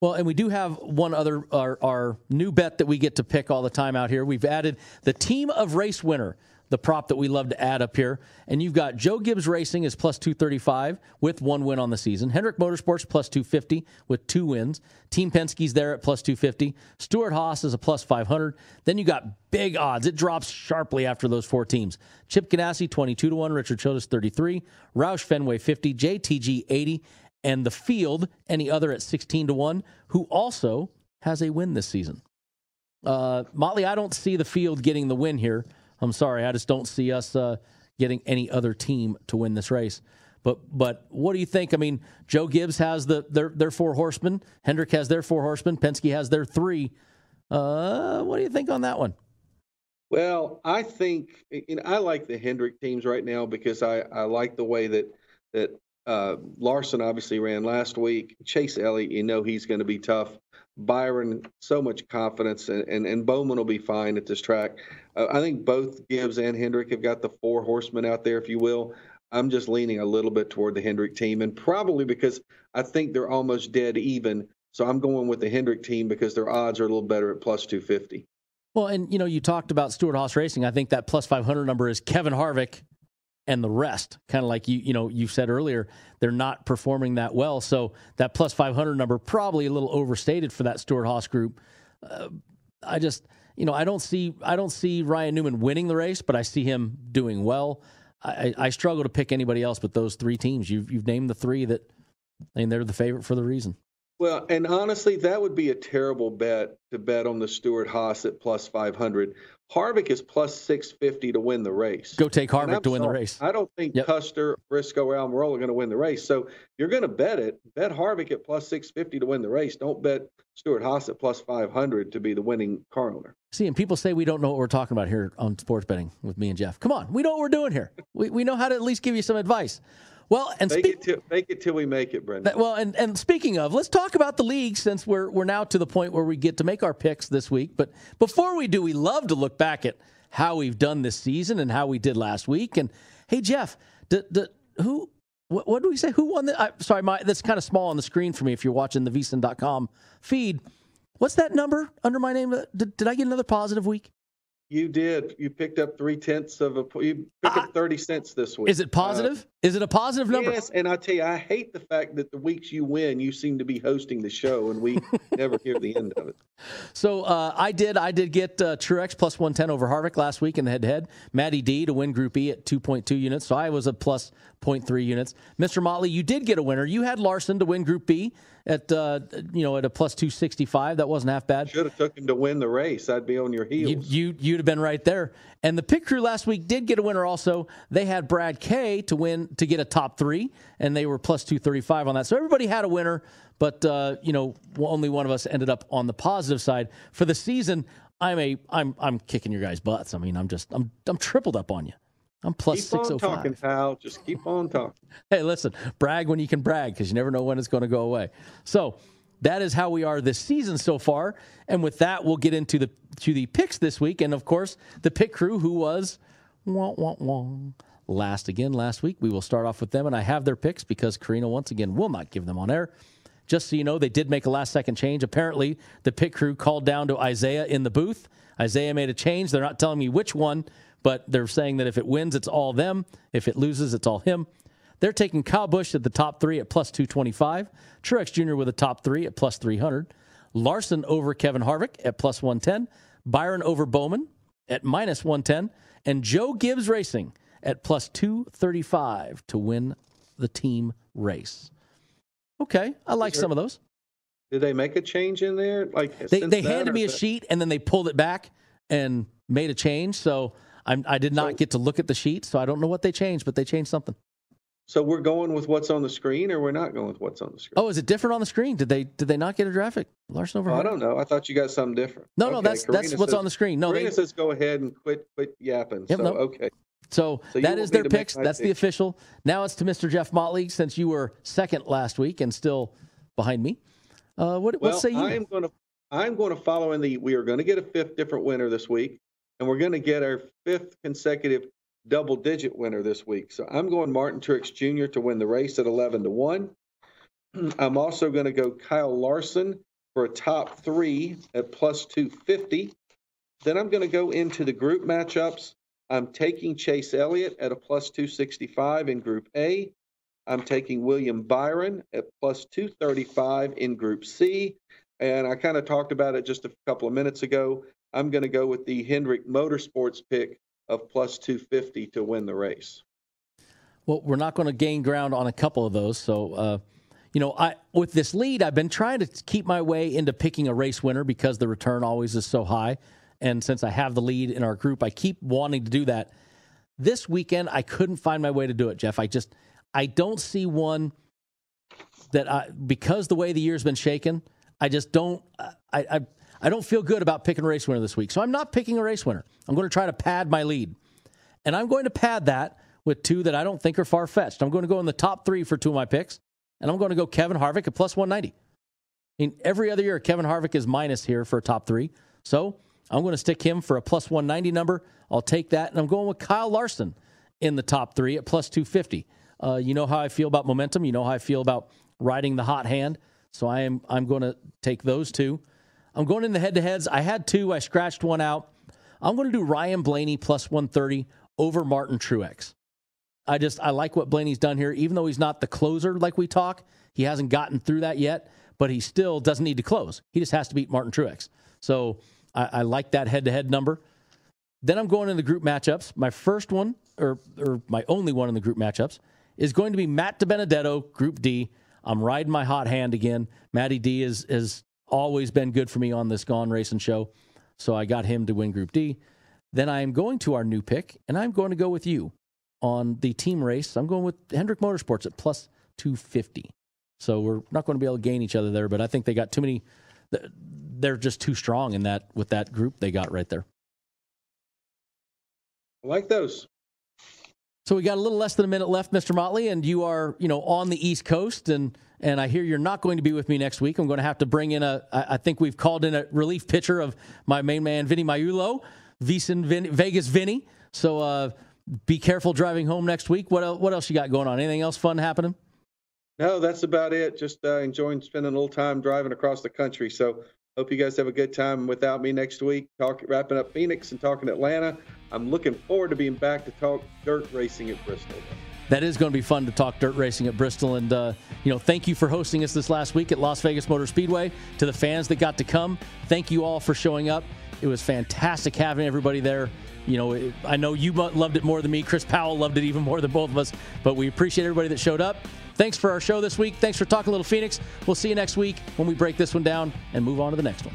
Well, and we do have one other our, our new bet that we get to pick all the time out here. We've added the team of race winner the prop that we love to add up here. And you've got Joe Gibbs Racing is plus 235 with one win on the season. Hendrick Motorsports plus 250 with two wins. Team Penske's there at plus 250. Stewart-Haas is a plus 500. Then you got big odds. It drops sharply after those four teams. Chip Ganassi 22 to 1, Richard Childress 33, Roush Fenway 50, JTG 80, and the field any other at 16 to 1 who also has a win this season. Uh, Motley, I don't see the field getting the win here. I'm sorry, I just don't see us uh, getting any other team to win this race. But but what do you think? I mean, Joe Gibbs has the their their four horsemen. Hendrick has their four horsemen. Penske has their three. Uh, what do you think on that one? Well, I think you know, I like the Hendrick teams right now because I, I like the way that that uh, Larson obviously ran last week. Chase Elliott, you know he's going to be tough. Byron, so much confidence, and, and, and Bowman will be fine at this track. Uh, I think both Gibbs and Hendrick have got the four horsemen out there, if you will. I'm just leaning a little bit toward the Hendrick team, and probably because I think they're almost dead even. So I'm going with the Hendrick team because their odds are a little better at plus 250. Well, and you know, you talked about Stewart-Haas Racing. I think that plus 500 number is Kevin Harvick and the rest. Kind of like you, you know, you said earlier, they're not performing that well. So that plus 500 number probably a little overstated for that Stewart-Haas group. Uh, I just, you know, I don't see, I don't see Ryan Newman winning the race, but I see him doing well. I, I struggle to pick anybody else but those three teams. You've, you've named the three that, I mean, they're the favorite for the reason. Well, and honestly, that would be a terrible bet to bet on the Stewart-Haas at plus 500. Harvick is plus 650 to win the race. Go take Harvick to win sorry, the race. I don't think yep. Custer, Briscoe, or Almirola are going to win the race. So you're going to bet it. Bet Harvick at plus 650 to win the race. Don't bet Stewart-Haas at plus 500 to be the winning car owner. See, and people say we don't know what we're talking about here on sports betting with me and Jeff. Come on, we know what we're doing here. We, we know how to at least give you some advice. Well, and make, it till, make it till we make it, Brendan. Well, and, and speaking of, let's talk about the league since we're we're now to the point where we get to make our picks this week. But before we do, we love to look back at how we've done this season and how we did last week. And hey, Jeff, d- d- who? What, what do we say? Who won the? I, sorry, my that's kind of small on the screen for me. If you're watching the VSiN.com feed, what's that number under my name? Did, did I get another positive week? You did. You picked up three tenths of a. You picked up thirty cents this week. Is it positive? Uh, is it a positive number? Yes, and I tell you, I hate the fact that the weeks you win, you seem to be hosting the show, and we never hear the end of it. So uh, I did. I did get uh, Truex plus one ten over Harvick last week in the head-to-head. Matty D to win Group E at two point two units. So I was a plus 0.3 units. Mr. Motley, you did get a winner. You had Larson to win Group B at uh, you know at a plus 265. That wasn't half bad. Should have took him to win the race. I'd be on your heels. You, you would have been right there. And the pit crew last week did get a winner. Also, they had Brad K to win to get a top three, and they were plus 235 on that. So everybody had a winner, but uh, you know only one of us ended up on the positive side for the season. I'm a I'm I'm kicking your guys' butts. I mean, I'm just I'm I'm tripled up on you. I'm plus keep 605. on oh talking, pal. Just keep on talking. hey, listen, brag when you can brag because you never know when it's going to go away. So that is how we are this season so far. And with that, we'll get into the to the picks this week. And of course, the pick crew who was wah, wah, wah, last again last week. We will start off with them. And I have their picks because Karina, once again, will not give them on air. Just so you know, they did make a last second change. Apparently, the pit crew called down to Isaiah in the booth. Isaiah made a change. They're not telling me which one, but they're saying that if it wins, it's all them. If it loses, it's all him. They're taking Kyle Busch at the top three at plus 225, Truex Jr. with a top three at plus 300, Larson over Kevin Harvick at plus 110, Byron over Bowman at minus 110, and Joe Gibbs Racing at plus 235 to win the team race. Okay, I like some of those. Did they make a change in there? Like they, they handed me a sheet and then they pulled it back and made a change. So I'm, i did not so, get to look at the sheet, so I don't know what they changed, but they changed something. So we're going with what's on the screen, or we're not going with what's on the screen. Oh, is it different on the screen? Did they did they not get a graphic? Larson over. Oh, I don't know. I thought you got something different. No, okay. no, that's Karina that's what's says, on the screen. No, Karina they, says go ahead and quit quit yapping. Yep, so no. okay. So, so that is their picks. That's pick. the official. Now it's to Mr. Jeff Motley, since you were second last week and still behind me. Uh, what, well, what say you? I am going to I'm going to follow in the. We are going to get a fifth different winner this week, and we're going to get our fifth consecutive double-digit winner this week. So I'm going Martin Truex Jr. to win the race at 11 to one. I'm also going to go Kyle Larson for a top three at plus 250. Then I'm going to go into the group matchups. I'm taking Chase Elliott at a plus 265 in Group A. I'm taking William Byron at plus 235 in Group C. And I kind of talked about it just a couple of minutes ago. I'm going to go with the Hendrick Motorsports pick of plus 250 to win the race. Well, we're not going to gain ground on a couple of those. So, uh, you know, I with this lead, I've been trying to keep my way into picking a race winner because the return always is so high. And since I have the lead in our group, I keep wanting to do that. This weekend, I couldn't find my way to do it, Jeff. I just, I don't see one that I, because the way the year's been shaken, I just don't, I, I, I don't feel good about picking a race winner this week. So I'm not picking a race winner. I'm going to try to pad my lead. And I'm going to pad that with two that I don't think are far fetched. I'm going to go in the top three for two of my picks, and I'm going to go Kevin Harvick at plus 190. I mean, every other year, Kevin Harvick is minus here for a top three. So I'm going to stick him for a plus 190 number. I'll take that. And I'm going with Kyle Larson in the top three at plus 250. Uh, you know how I feel about momentum. You know how I feel about riding the hot hand. So I am I'm going to take those two. I'm going in the head to heads. I had two. I scratched one out. I'm going to do Ryan Blaney plus 130 over Martin Truex. I just I like what Blaney's done here, even though he's not the closer like we talk. He hasn't gotten through that yet, but he still doesn't need to close. He just has to beat Martin Truex. So I, I like that head to head number. Then I'm going in the group matchups. My first one, or or my only one in the group matchups, is going to be Matt DiBenedetto, Group D. I'm riding my hot hand again. Matty D is has always been good for me on this Gone Racing show, so I got him to win Group D. Then I am going to our new pick, and I'm going to go with you on the team race. I'm going with Hendrick Motorsports at plus 250. So we're not going to be able to gain each other there, but I think they got too many. They're just too strong in that with that group they got right there. I like those. So we got a little less than a minute left, Mr. Motley, and you are, you know, on the East Coast, and and I hear you're not going to be with me next week. I'm going to have to bring in a. I think we've called in a relief pitcher of my main man, Vinny Vison Vin, Vegas Vinny. So uh, be careful driving home next week. What else, what else you got going on? Anything else fun happening? No, that's about it. Just uh, enjoying spending a little time driving across the country. So hope you guys have a good time without me next week. Talk wrapping up Phoenix and talking Atlanta. I'm looking forward to being back to talk dirt racing at Bristol. That is going to be fun to talk dirt racing at Bristol. And, uh, you know, thank you for hosting us this last week at Las Vegas Motor Speedway. To the fans that got to come, thank you all for showing up. It was fantastic having everybody there. You know, I know you loved it more than me. Chris Powell loved it even more than both of us, but we appreciate everybody that showed up. Thanks for our show this week. Thanks for talking a Little Phoenix. We'll see you next week when we break this one down and move on to the next one.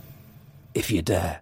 if you dare.